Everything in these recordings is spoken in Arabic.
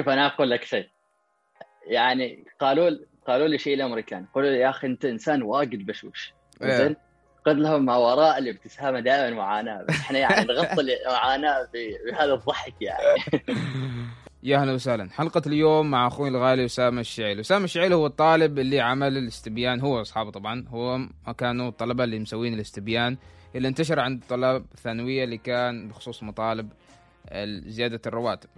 شوف أنا أقول لك شيء. يعني قالوا قالوا لي شيء الأمريكان. قالوا لي يا أخي أنت إنسان واجد بشوش. إيه. زين؟ قد لهم ما وراء الابتسامه دائما معاناة. بس إحنا يعني نغطي المعاناه بهذا الضحك يعني. يا أهلا وسهلا. حلقة اليوم مع أخوي الغالي أسامة الشعيل، أسامة الشعيل هو الطالب اللي عمل الاستبيان. هو واصحابه طبعا، هو كانوا الطلبة اللي مسوين الاستبيان. اللي انتشر عند طلاب الثانوية اللي كان بخصوص مطالب ال- زيادة الرواتب.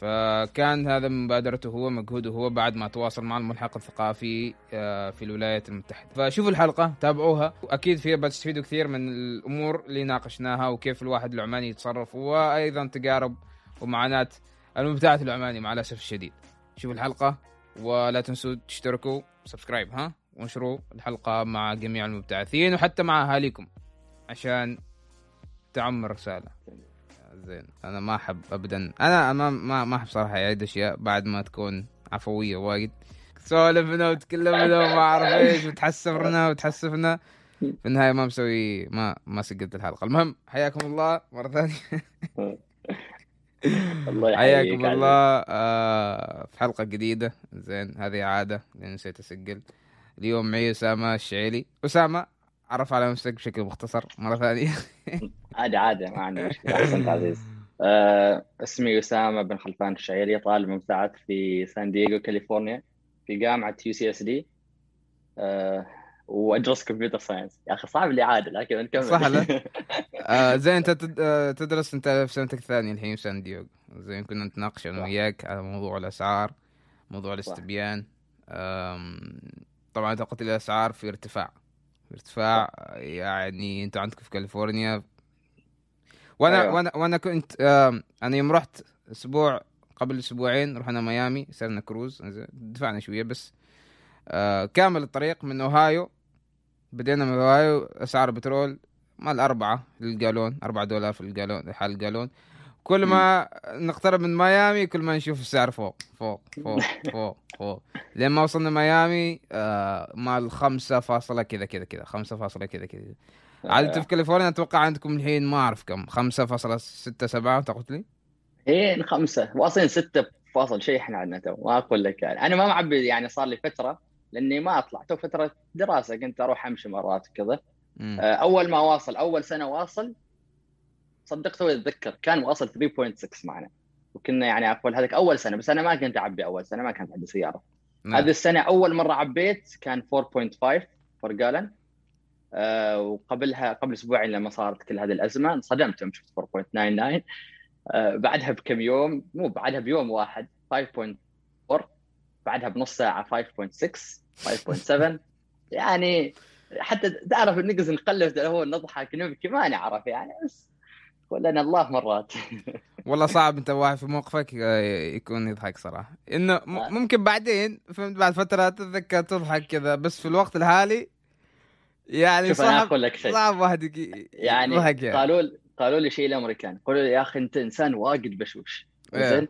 فكان هذا مبادرته هو مجهوده هو بعد ما تواصل مع الملحق الثقافي آه، في الولايات المتحدة. فشوفوا الحلقة تابعوها. وأكيد فيها بتستفيدوا كثير من الأمور اللي ناقشناها وكيف الواحد العماني يتصرف وأيضا تجارب ومعاناة المبتعث العماني مع الأسف الشديد. شوفوا الحلقة ولا تنسوا تشتركوا سبسكرايب ها؟ وانشروا الحلقة مع جميع المبتعثين وحتى مع أهاليكم عشان تعم الرساله زين. أنا ما أحب ابدا. أنا ما ما, ما أحب صراحة اعيد أشياء بعد ما تكون عفوية وايد. سولفنا وتكلمنا وما أعرف إيش وتحسفنا وتحسفنا. في النهاية ما مسوي ما ما سجلت الحلقة. المهم حياكم الله مرة ثانية. الله يحييك حياكم. الله. آه في حلقة جديدة. زين هذه عادة لأني نسيت أسجل. اليوم معي أسامة الشعيلي. أسامة عرف على نفسك بشكل مختصر مرة ثانية. عادي عادي ما عندي مشكلة. أحسنت عزيز. آه اسمي أسامة بن خلفان الشعيري طالب مبتعث في سان دييغو كاليفورنيا في جامعة UCSD وأدرس computer science. يا أخي صعب الاعاده لكن نكمل صح لا؟ آه زين أنت تد- آه، تدرس أنت في سنتك الثانية الحين في سان دييغو زين كنا نتناقش صح. وياك على موضوع الأسعار موضوع الاستبيان. طبعا أنت قلت لي الأسعار في ارتفاع. ارتفاع يعني أنت عندك في كاليفورنيا. وأنا أيوة. وأنا وأنا كنت آم، أنا يوم رحت أسبوع قبل أسبوعين رحنا ميامي سرنا كروز دفعنا شوية بس. آه كامل الطريق من اوهايو بدينا من اوهايو اسعار البترول مال أربعة للجالون أربعة دولار في الجالون حال الجالون. كل ما نقترب من ميامي كل ما نشوف السعر فوق فوق فوق فوق فوق. لين ما وصلنا ميامي آه مال خمسة فاصلة كذا كذا كذا خمسة فاصلة كذا كذا. عاد انت في كاليفورنيا أتوقع عندكم الحين ما أعرف كم 5.67 أنت قلت لي؟ هين خمسة واصلين ستة فاصل شيء إحنا عندنا تو ما أقول لك يعني. أنا ما معبي يعني صار لي فترة لأني ما أطلع تو فترة دراسة كنت أروح أمشي مرات كذا. آه، أول ما واصل أول سنة واصل صدقت تو اتذكر كان واصل 3.6 معنا. وكنا يعني أقول هذيك أول سنة بس أنا ما كنت أعبي أول سنة ما كانت عندي سيارة. نعم. هذه السنة أول مرة عبيت كان 4.5 for gallon آه وقبلها قبل أسبوعين لما صارت كل هذه الأزمة انصدمت يوم شفت 4.99 آه بعدها بكم يوم؟ مو بعدها بيوم واحد 5.4 بعدها بنص ساعة 5.6 5.7 يعني حتى تعرف نقص نقلب هو نضحك نبكي ما نعرف يعني بس ولنا الله مرات. والله صعب أنت واحد في موقفك آه، يكون يضحك صراحة. إنه آه. ممكن بعدين فهمت بعد فترة تتذكر تضحك كذا بس في الوقت الحالي يعني شوف أنا صعب أقول لك شيء. صعب واحد يعني يعني. قالوا قالوا لي شيء الأمريكان. قالوا لي يا أخي أنت إنسان واجد بشوش. إيه. زين؟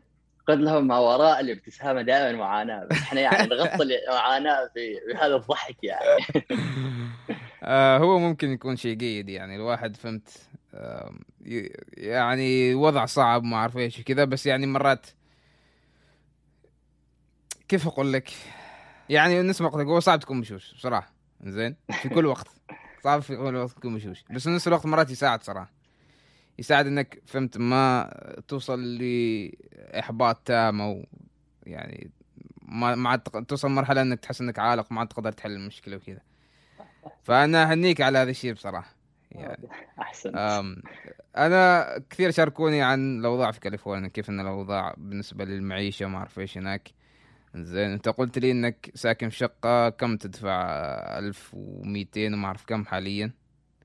قد لهم ما وراء الابتسامة دائما معاناه بس إحنا يعني نغطي المعاناه بهذا الضحك يعني. آه هو ممكن يكون شيء جيد يعني. الواحد فهمت يعني وضع صعب ما أعرف إيش كذا بس يعني مرات كيف أقول لك؟ يعني نسمع هو صعب تكون مشوش بصراحة زين في كل وقت. صعب في كل وقت تكون مشوش بس نفس الوقت مرات يساعد صراحة. يساعد إنك فهمت ما توصل لإحباط تام أو يعني ما ما عاد توصل مرحلة إنك تحس إنك عالق ما عاد تقدر تحل المشكلة وكذا. فأنا أهنيك على هذا الشيء بصراحة. يعني. احسن أم أنا كثير شاركوني عن الأوضاع في كاليفورنيا كيف إن الأوضاع بالنسبة للمعيشة ما أعرف إيش هناك. زين أنت قلت لي إنك ساكن في شقة كم تدفع؟ 1200 وما أعرف كم حاليا؟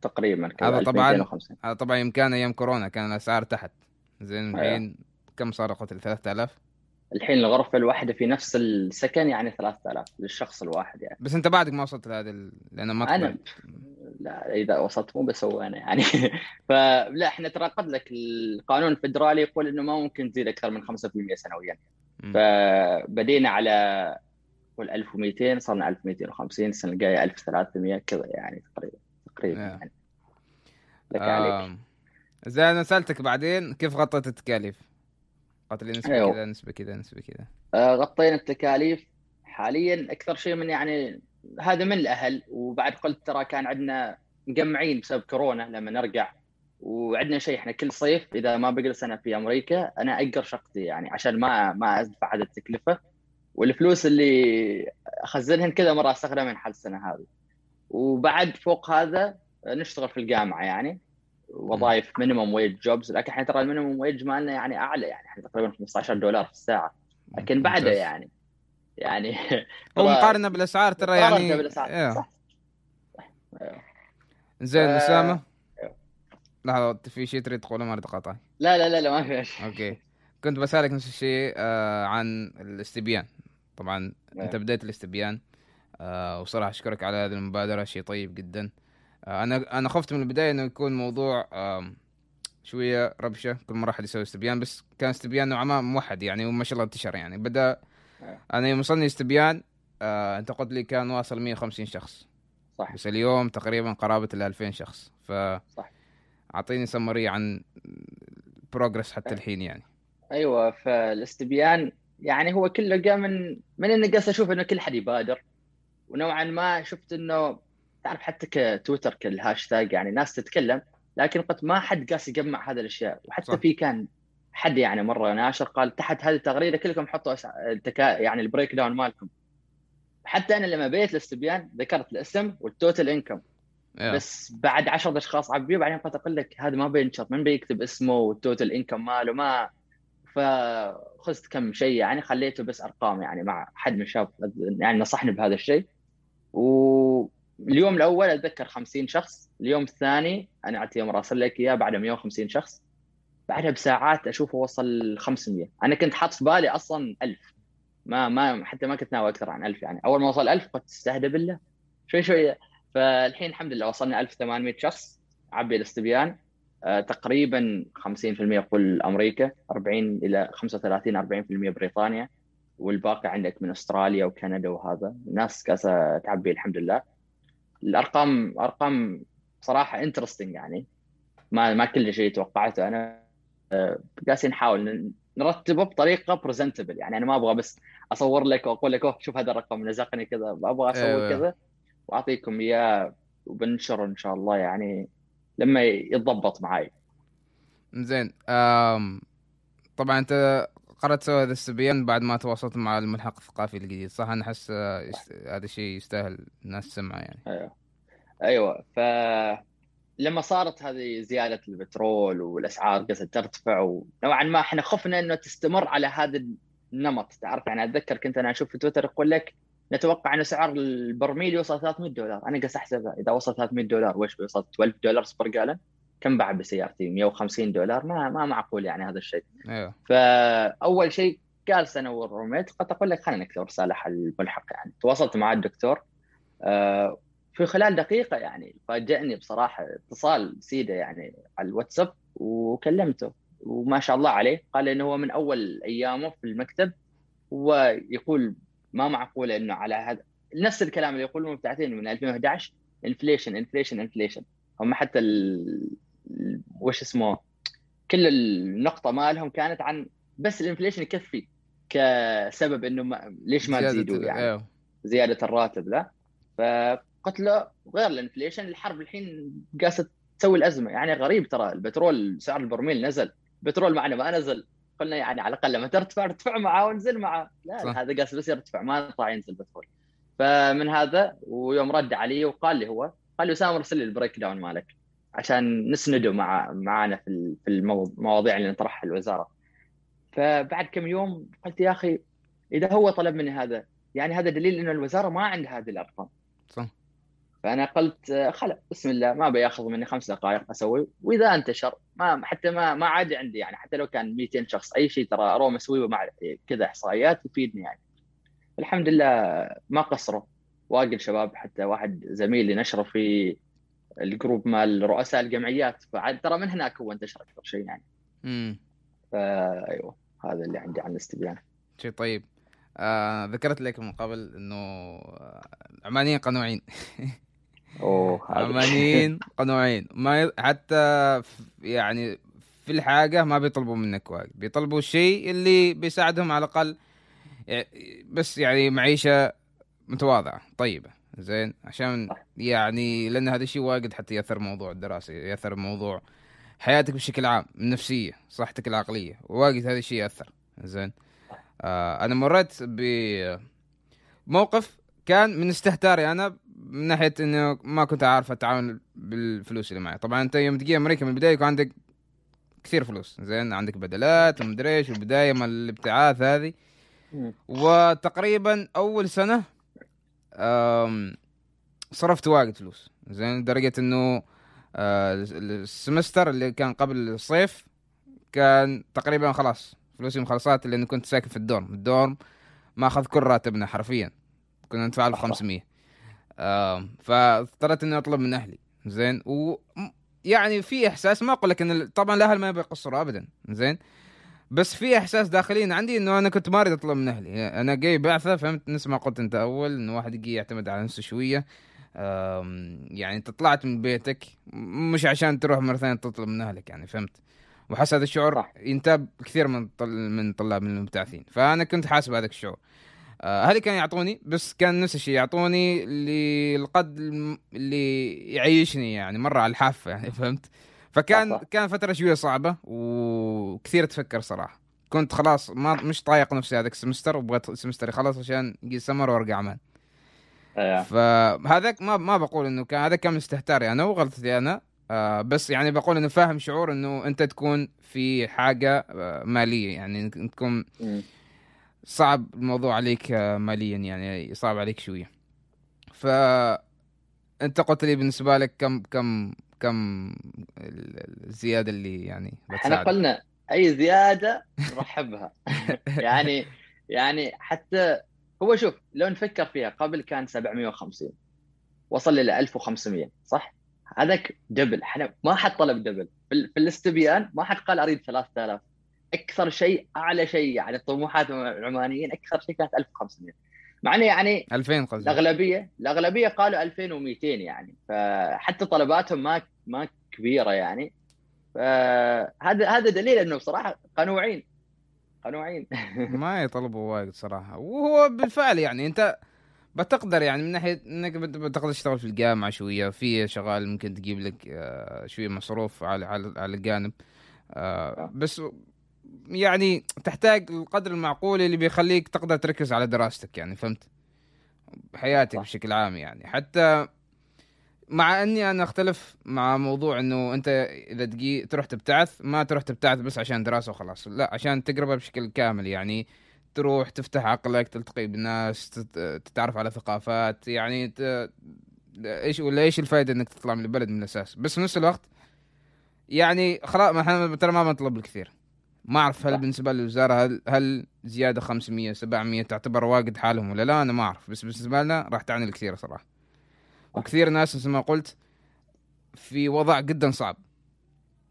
تقريبا هذا طبعاً 1250 هذا طبعا يمكن أيام كورونا كان الأسعار تحت. زين. الحين كم صار قلت لي 3000 الحين الغرفة الواحدة في نفس السكن يعني 3000 للشخص الواحد يعني. بس أنت بعدك ما وصلت لهذا ال... لأن ما أنا لا إذا وصلت مو بسوي أنا يعني فلا إحنا ترى قد لك القانون الفدرالي يقول إنه ما ممكن تزيد أكثر من 5% سنويا. فبدينا على قول 1200 صرنا 1250 السنة الجاية 1300 كذا يعني تقريبا تقريبا آه. يعني لك عليك آم، زين أنا سألتك بعدين كيف غطيت التكاليف؟ قتل نسبة أيوه. كذا نسبة كذا نسبة كذا آه غطينا التكاليف حاليا أكثر شيء من يعني هذا من الأهل وبعد قلت ترى كان عندنا مجمعين بسبب كورونا لما نرجع وعندنا شيء إحنا كل صيف إذا ما بقى سنة في أمريكا أنا اجر شقتي يعني عشان ما ما أدفع هذه التكلفة والفلوس اللي أخزنهن كذا مرة أستخدمها حال السنة هذه. وبعد فوق هذا نشتغل في الجامعة يعني وظائف minimum wage jobs لكن إحنا ترى ال minimum wage مالنا يعني أعلى يعني إحنا تقريبا 15 دولار في الساعة لكن بعده يعني. يعني هو مقارنة بالأسعار ترى يعني مقارنه بالأسعار إيه. صح. صح زين أسامة؟ لحظة في شيء تريد تقوله؟ ما تقاطع لا لا لا لا ما في شيء okay. كنت بسألك نفس الشيء آه عن الاستبيان. طبعا أيوه. أنت بديت الاستبيان آه وصراحة أشكرك على هذه المبادرة شيء طيب جدا. آه أنا أنا خفت من البداية إنه يكون موضوع آه شوية ربشة كل مرة أحد يسوي استبيان بس كان استبيان نوعا ما موحد يعني وما شاء الله انتشر يعني. بدأ أيوه. أنا يوم وصلني استبيان آه انت قلت لي كان واصل 150 شخص. صح بس اليوم تقريبا قرابة ال 2000 شخص. ف صح أعطيني سمري عن بروجرس حتى أيوه. الحين يعني. أيوه فالاستبيان يعني هو كله جاء من من إني قاعد أشوف إنه كل حد يبادر. ونوعا ما شفت إنه تعرف حتى كتويتر كالهاشتاج يعني ناس تتكلم لكن قلت ما حد قاس يجمع هذه الأشياء. وحتى صح. في كان حد يعني مرة ناشر قال تحت هذه التغريدة كلكم حطوا التكا... يعني ال breakdown مالكم. حتى أنا لما بيت الاستبيان ذكرت الاسم وال total income بس بعد 10 أشخاص عبيه بعدين قلت أقول لك هذا ما بينشر من بيكتب اسمه وال total income ماله ما. فخذت كم شيء يعني خليته بس أرقام يعني مع حد من الشباب يعني نصحني بهذا الشيء. واليوم الأول أتذكر 50 شخص اليوم الثاني أنا اعطي يوم راسل لك إياه بعد 150 شخص. بعدها بساعات اشوفه وصل 500 أنا كنت حاط في بالي أصلا 1000 ما ما حتى ما كنت ناوي أكثر عن 1000 يعني. أول ما وصل 1000 قلت أستهدى بالله. شوي شوي. فالحين الحمد لله وصلنا 1800 شخص عبي الاستبيان. آه، تقريبا 50% قل أمريكا 40 إلى 35 40% بريطانيا. والباقي عندك من أستراليا وكندا وهذا. الناس قاعدة تعبي الحمد لله. الأرقام أرقام صراحة interesting يعني. ما ما كل شيء توقعته أنا. آه، قاسين نحاول نرتبه بطريقة presentable يعني أنا ما أبغى بس أصور لك وأقول لك أوه شوف هذا الرقم لزقني كذا. أبغى أصور أيوة. كذا وأعطيكم إياه وبنشر إن شاء الله يعني لما يتضبط معي زين طبعا أنت قررت تسوي هذا السبيان بعد ما تواصلت مع الملحق الثقافي الجديد صح؟ أنا أحس هذا الشيء يستاهل الناس تسمعه يعني. أيوه. أيوه ف لما صارت هذه زيادة البترول والأسعار قاعدة ترتفع ونوعا ما إحنا خفنا إنه تستمر على هذا النمط تعرف؟ يعني أتذكر كنت أنا أشوف في تويتر يقول لك نتوقع إنه سعر البرميل يوصل 300 دولار. أنا قاعد احسب إذا وصل 300 دولار وش بيوصل؟ 12 دولار بر جالن كم بعد بسيارتي؟ 150 دولار؟ ما ما معقول يعني هذا الشيء. أيوه. فأول شيء جالس أنا والروميت قلت أقول لك خلينا نكتب رسالة حل الملحق يعني. تواصلت مع الدكتور آه، في خلال دقيقة يعني فاجأني بصراحة اتصال سيده يعني على الواتساب وكلمته وما شاء الله عليه. قال إنه هو من أول أيامه في المكتب هو يقول ما معقوله إنه على هذا نفس الكلام اللي يقولون مبتعثين من 2011 inflation inflation inflation هم حتى ال... وش اسمه كل النقطة مالهم كانت عن بس ال inflation يكفي كسبب إنه ما... ليش ما تزيدوا يعني؟ أيوه. زيادة الراتب لا فقلت له غير ال inflation الحرب الحين قاست تسوي الأزمة. يعني غريب ترى البترول سعر البرميل نزل. البترول معنا ما نزل. قلنا يعني على الأقل لما ترتفع ارتفع معه ونزل معه. لا صح. هذا قاس بس يرتفع ما يطلع ينزل بترول. فمن هذا ويوم رد علي وقال لي هو قال لي أسامة ارسل لي ال breakdown مالك عشان نسنده مع معانا في في المواضيع اللي نطرحها الوزارة. فبعد كم يوم قلت يا أخي إذا هو طلب مني هذا يعني هذا دليل إنه الوزارة ما عندها هذه الأرقام. صح. فأنا قلت خلا بسم الله ما بياخذ مني خمس دقائق أسوي. وإذا انتشر ما حتى ما ما عاد عندي يعني. حتى لو كان 200 شخص أي شيء ترى اروم اسويه مع كذا إحصائيات يفيدني يعني. الحمد لله ما قصروا. واقل شباب حتى واحد زميلي نشره في الجروب مال رؤساء الجمعيات. فعاد ترى من هناك هو انتشر أكثر شيء يعني. امم فايوه هذا اللي عندي عن الاستبيان. شيء طيب. آه ذكرت لك من قبل إنه عمانيين قنوعين. اوه عمانيين قنوعين. ما حتى يعني في الحاجة ما بيطلبوا منك واجد. بيطلبوا الشيء اللي بيساعدهم على الأقل. بس يعني معيشة متواضعة طيبة. زين؟ عشان يعني لأن هذا الشيء واجد حتى يأثر موضوع الدراسة يأثر موضوع حياتك بشكل عام النفسية صحتك العقلية. واجد هذا الشيء يأثر. زين؟ آه أنا مريت بموقف كان من استهتاري أنا من ناحية إنه ما كنت عارف اتعامل بالفلوس اللي معي. طبعا أنت يوم تجي أمريكا من البداية يكون عندك كثير فلوس زين؟ عندك بدلات ومدري إيش والبداية مال الابتعاث هذه. وتقريبا أول سنة صرفت واجد فلوس زين؟ لدرجة إنه آه، السمستر اللي كان قبل الصيف كان تقريبا خلاص فلوسي مخلصات لأنه كنت ساكن في الدورم. الدورم ماخذ كل راتبنا حرفيا كنا ندفع له 500 فاضطريت إني أطلب من أهلي زين؟ و يعني في إحساس ما أقول لك إن طبعا الأهل ما بيقصروا ابدا زين؟ بس في إحساس داخليا عندي إنه أنا كنت ما أريد أطلب من أهلي. أنا جاي بعثة فهمت؟ نفس ما قلت أنت أول إنه واحد يجي يعتمد على نفسه شوية. يعني أنت طلعت من بيتك مش عشان تروح مرة ثانية تطلب من أهلك يعني فهمت؟ وحس هذا الشعور ينتاب كثير من طل... من طلاب من المبتعثين فأنا كنت حاسب هذاك الشعور. آه هذه كان يعطوني بس كان نفس الشيء يعطوني للقد اللي يعيشني يعني مرة على الحافة يعني فهمت؟ فكان صح. كان فترة شوية صعبة وكثير تفكر صراحة. كنت خلاص ما مش طايق نفسي هذاك السمستر وبغيت السمستر يخلص عشان يجي سمر وأرجع عمان أيه. فهذاك ما ما بقول إنه كان هذا كان مستهتري أنا وغلطتي أنا. آه بس يعني بقول إنه فاهم شعور إنه أنت تكون في حاجة آه مالية يعني تكون صعب الموضوع عليك ماليا يعني صعب عليك شوية ف أنت قلت لي بالنسبة لك كم كم كم الزيادة اللي يعني إحنا قلنا أي زيادة نرحبها. يعني يعني حتى هو شوف لو نفكر فيها قبل كان 750 وصل إلى 1500 صح؟ هذاك دبل إحنا ما حد طلب دبل في, في الاستبيان ما حد قال أريد 3000 أكثر شيء أعلى شيء يعني طموحات العمانيين أكثر شيء كانت 1500 مع انه يعني 2000 قصدي الأغلبية الأغلبية قالوا 2200 يعني. فحتى طلباتهم ما ما كبيرة يعني. فهذا هذا دليل إنه بصراحة قنوعين قنوعين ما يطلبوا وايد صراحة. وهو بالفعل يعني أنت بتقدر يعني من ناحية إنك بتقدر تشتغل في الجامعة شوية في شغال ممكن تجيب لك آه، شوية مصروف على على على الجانب. آه، آه. بس يعني تحتاج القدر المعقول اللي بيخليك تقدر تركز على دراستك يعني فهمت؟ حياتك بشكل عام يعني. حتى مع إني أنا أختلف مع موضوع إنه أنت إذا تجي تروح تبتعث ما تروح تبتعث بس عشان دراسة وخلاص لا عشان تقربها بشكل كامل يعني. تروح تفتح عقلك تلتقي بالناس تتعرف على ثقافات يعني ت... إيش ولا إيش الفائده إنك تطلع من البلد من الأساس؟ بس في نفس الوقت يعني خلاص ما إحنا ترى ما بنطلب الكثير. ما أعرف هل بالنسبة للوزارة هل هل زيادة 500 700 تعتبر واجد حالهم ولا لا؟ أنا ما أعرف بس بالنسبة لنا راح تعني الكثير صراحة. وكثير ناس مثل ما قلت في وضع جدا صعب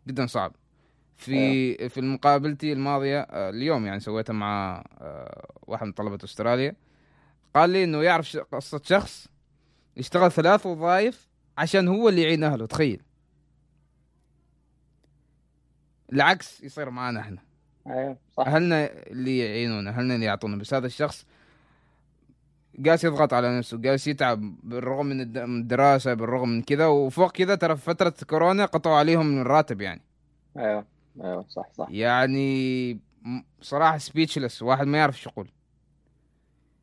جدا صعب. في أيوه. في مقابلتي الماضية آه، اليوم يعني سويتها مع آه، واحد من طلبة أستراليا قال لي إنه يعرف قصة شخص يشتغل ثلاث وظائف عشان هو اللي يعين أهله تخيل. العكس يصير معنا إحنا. أيوه صح. أهلنا اللي يعينونا أهلنا اللي يعطونا. بس هذا الشخص قاس يضغط على نفسه قاس يتعب بالرغم من الدراسة بالرغم من كذا. وفوق كذا ترى في فترة كورونا قطعوا عليهم من الراتب يعني. أيوه أيوه صح صح. يعني صراحة سبيتشلس واحد ما يعرف إيش يقول.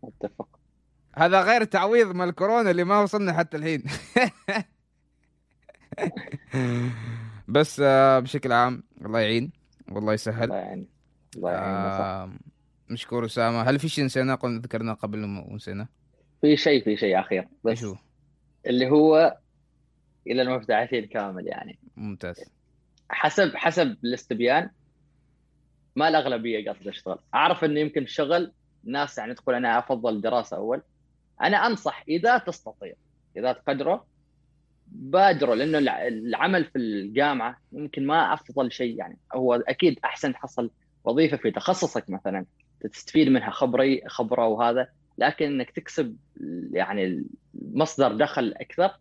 اتفق هذا غير تعويض من الكورونا اللي ما وصلنا حتى الحين. بس آه، بشكل عام الله يعين والله يسهل. الله يعين الله يعين آه مشكور أسامة. هل في شيء نسيناه قلنا ذكرناه قبل ونسيناه؟ في شيء في شيء أخير بس شو؟ اللي هو إلى المبتعثين كامل يعني. ممتاز. حسب حسب الاستبيان ما الأغلبية قاصده تشتغل. أعرف انه يمكن شغل ناس يعني تقول أنا أفضل الدراسه أول. أنا أنصح إذا تستطيع إذا تقدره بادروا لأنه العمل في الجامعة يمكن ما أفضل شيء يعني. هو أكيد أحسن تحصل وظيفة في تخصصك مثلا تستفيد منها خبري خبرة وهذا لكن إنك تكسب يعني مصدر دخل أكثر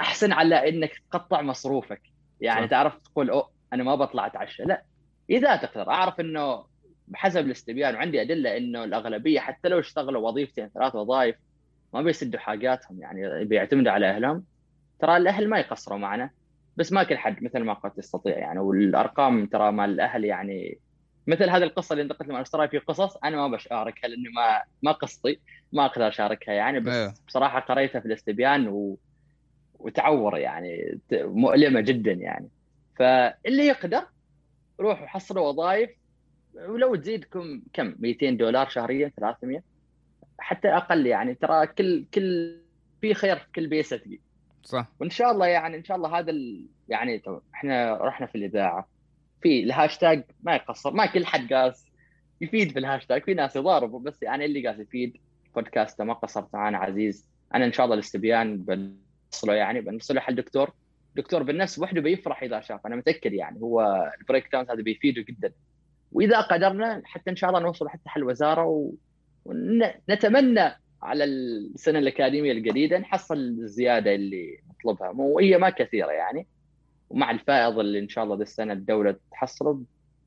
أحسن على إنك تقطع مصروفك. يعني صح. تعرف تقول أو أنا ما بطلع أتعشى. لا إذا تقدر. أعرف إنه بحسب الاستبيان وعندي أدلة إنه الأغلبية حتى لو اشتغلوا وظيفتين ثلاث وظائف ما بيسدوا حاجاتهم يعني بيعتمدوا على أهلهم. ترى الأهل ما يقصروا معنا بس ما كل حد مثل ما قلت يستطيع يعني والأرقام ترى مال الأهل يعني مثل هذه القصة اللي انت قلت ترى في قصص أنا ما بشاركها لأني ما ما قصتي ما أقدر أشاركها يعني بس أيه. بصراحة قريتها في الاستبيان و... وتعور يعني مؤلمة جدا يعني فاللي يقدر روحوا حصلوا وظائف ولو تزيدكم كم 200 دولار شهريا 300 حتى أقل يعني ترى كل كل في خير في كل بيسه صح. وإن شاء الله يعني إن شاء الله هذا ال... يعني إحنا رحنا في الإذاعة. في الهاشتاج ما يقصر ما كل حد قاس يفيد في الهاشتاج. في ناس يضاربوا بس يعني اللي قاس يفيد بودكاست ما قصرت معنا عزيز. أنا إن شاء الله الاستبيان بنوصله يعني بنوصله حل دكتور دكتور بالنفس وحده بيفرح إذا شاف أنا متأكد يعني. هو ال breakdown هذا بيفيده جدا. وإذا قدرنا حتى إن شاء الله نوصل حتى حل وزارة و... ونتمنى على السنة الأكاديمية الجديده نحصل الزيادة اللي نطلبها. وهي ما كثيرة يعني. ومع الفائض اللي إن شاء الله ذي السنة الدولة تحصله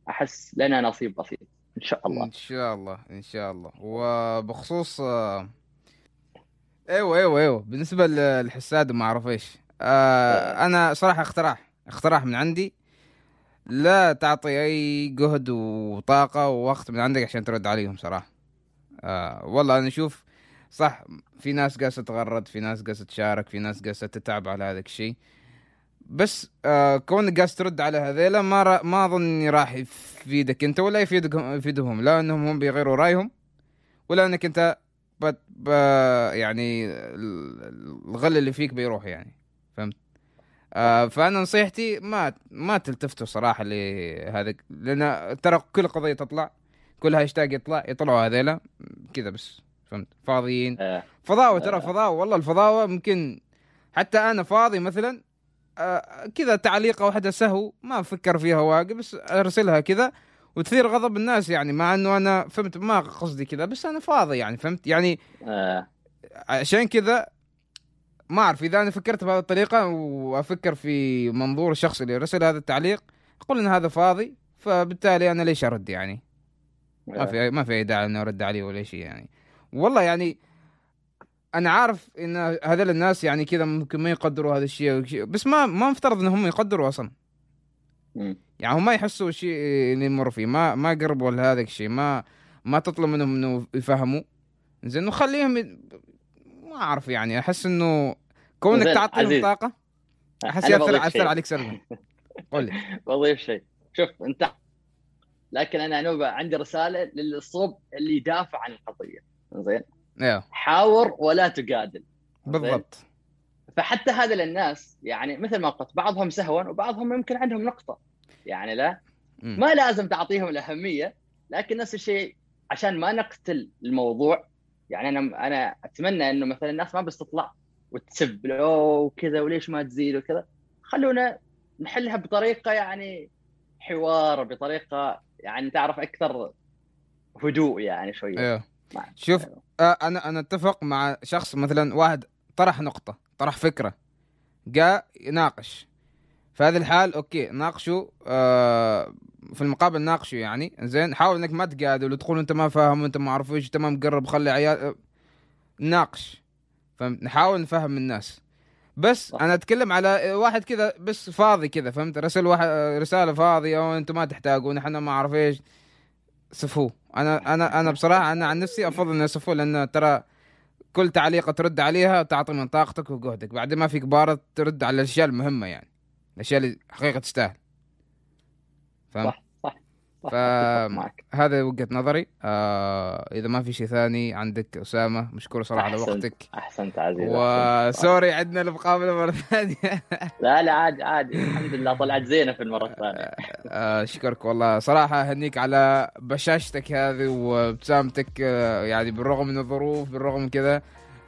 أحس لنا نصيب بسيط. إن شاء الله. إن شاء الله إن شاء الله. وبخصوص آه، أيوه أيوه أيوه. بالنسبة للحساد وما أعرف إيش. آه أنا صراحة اقتراح اقتراح من عندي. لا تعطي أي جهد وطاقة ووقت من عندك عشان ترد عليهم صراحة. آه والله أنا أشوف صح في ناس قاسة تغرد في ناس قاسة تشارك في ناس قاسة تتعب على هذا الشيء. بس آه كونك قاس ترد على هذيلا ما را ما أظن راح يفيدك أنت ولا يفيدهم يفيدهم لا إنهم هم بيغيروا رأيهم ولا إنك أنت بت يعني الغل اللي فيك بيروح يعني. فهمت؟ آه فأنا نصيحتي ما ما تلتفتوا صراحة لهذا لأن ترى كل قضية تطلع كل هاشتاج يطلع يطلعوا هذيلا كذا بس. فهمت؟ فاضيين. آه. فضاوة ترى آه. فضاوة. والله الفضاوة ممكن حتى أنا فاضي مثلا آه كذا تعليقه واحدة سهو ما أفكر فيها واجد بس أرسلها كذا وتثير غضب الناس يعني. مع إنه أنا فهمت ما قصدي كذا بس أنا فاضي يعني فهمت؟ يعني آه. عشان كذا ما أعرف. إذا أنا فكرت بهذه الطريقة وأفكر في منظور الشخص اللي رسل هذا التعليق أقول إن هذا فاضي فبالتالي أنا ليش أرد يعني؟ ما في ما في أي داعي إني أرد عليه ولا شيء يعني. والله يعني أنا عارف إن هذول الناس يعني كذا ممكن ما يقدروا هذا الشيء بس ما ما مفترض إنهم يقدروا أصلا. يعني هم ما يحسوا الشيء اللي يمر فيه ما ما قربوا لهذا الشيء ما ما تطلب منهم إنه يفهموا. زين وخليهم ي... ما أعرف يعني أحس إنه كونك تعطيهم طاقة أحس ياثر يأثر عليك سلبا. قول لي. بضيف شيء. شوف انت لكن أنا نوبه عندي رسالة للصوب اللي يدافع عن القضية. زين؟ حاور ولا تجادل بالضبط. فحتى هذا للناس يعني مثل ما قلت بعضهم سهوا وبعضهم يمكن عندهم نقطة. يعني لا م. ما لازم تعطيهم الأهمية لكن نفس الشيء عشان ما نقتل الموضوع يعني أنا أنا أتمنى إنه مثلا الناس ما بس تطلع وتسب وكذا وليش ما تزيد وكذا. خلونا نحلها بطريقة يعني حوار بطريقة يعني تعرف أكثر هدوء يعني شوية. أيوه شوف آه أنا أنا أتفق مع شخص مثلا واحد طرح نقطة طرح فكرة جاء يناقش. في هذه الحال أوكي ناقشوا آه في المقابل ناقشوا يعني. زين حاول إنك ما تقادل وتقول أنت ما فاهم وانت ما أعرف إيش أنت ما مقرب خلي عيال آه، ناقش. فهمت نحاول نفهم الناس. بس أنا أتكلم على واحد كذا بس فاضي كذا فهمت؟ رسل واحد رسالة فاضية وأنتم ما تحتاجون إحنا ما أعرف إيش. سفوه أنا أنا أنا بصراحة أنا عن نفسي أفضل اني سفوه لأن ترى كل تعليقة ترد عليها تعطي من طاقتك وجهدك. بعدين ما فيك بارد ترد على الأشياء المهمة يعني. الأشياء اللي حقيقة تستاهل. فاهم؟ فهذا وجهة نظري. آه إذا ما في شيء ثاني عندك أسامة مشكور صراحة على وقتك. أحسنت عزيز وسوري عندنا المقابله مرة ثانية. لا لا عادي عادي. الحمد لله طلعت زينة في المرة الثانية. آه أشكرك والله. صراحة أهنيك على بشاشتك هذه وابتسامتك آه يعني بالرغم من الظروف بالرغم من كذا.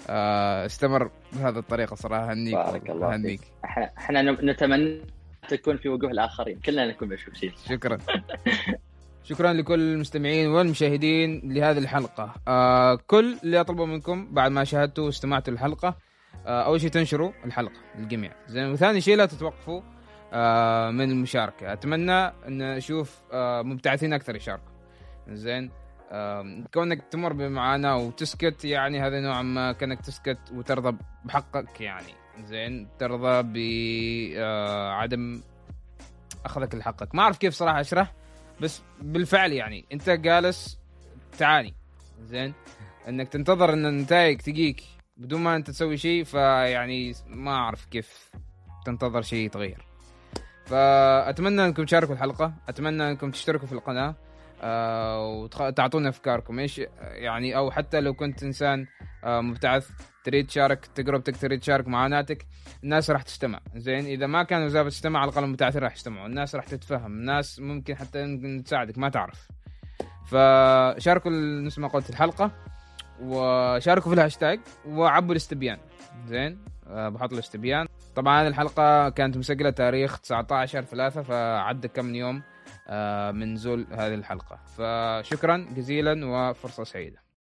آه استمر بهذه الطريقة صراحة. أهنيك بارك الله أهنيك. إحنا إحنا نتمنى تكون في وجوه الآخرين. كلنا نكون مشوشين شكرا. شكرا لكل المستمعين والمشاهدين لهذه الحلقة. آه كل اللي أطلبه منكم بعد ما شاهدتوا واستمعتوا الحلقة آه أول شيء تنشروا الحلقة للجميع. زين وثاني شيء لا تتوقفوا آه من المشاركة. أتمنى أن أشوف آه مبتعثين أكثر يشاركوا. زين آه كونك تمر بمعاناه وتسكت يعني هذا نوعا ما كأنك تسكت وترضى بحقك يعني. زين ترضى بعدم آه أخذك لحقك. ما أعرف كيف صراحة أشرح. بس بالفعل يعني انت جالس تعاني. زين؟ انك تنتظر ان النتائج تجيك بدون ما انت تسوي شيء فيعني ما اعرف كيف تنتظر شيء يتغير. فأتمنى انكم تشاركوا الحلقة أتمنى انكم تشتركوا في القناة. وتعطونا أفكاركم. إيش يعني أو حتى لو كنت إنسان آه مبتعث تريد تشارك تجربتك تريد تشارك معاناتك الناس راح تستمع زين إذا ما كانوا زابط تستمع على الأقل المبتعثين راح يستمعوا الناس راح تتفهم. الناس ممكن حتى تساعدك ما تعرف. فشاركوا نفس ما قلت الحلقة وشاركوا في الهاشتاج وعبوا الاستبيان. زين أه بحط الاستبيان. طبعا الحلقة كانت مسجلة تاريخ 19 3 فعدى كم يوم. من نزول هذه الحلقة. فشكرا جزيلا وفرصة سعيدة.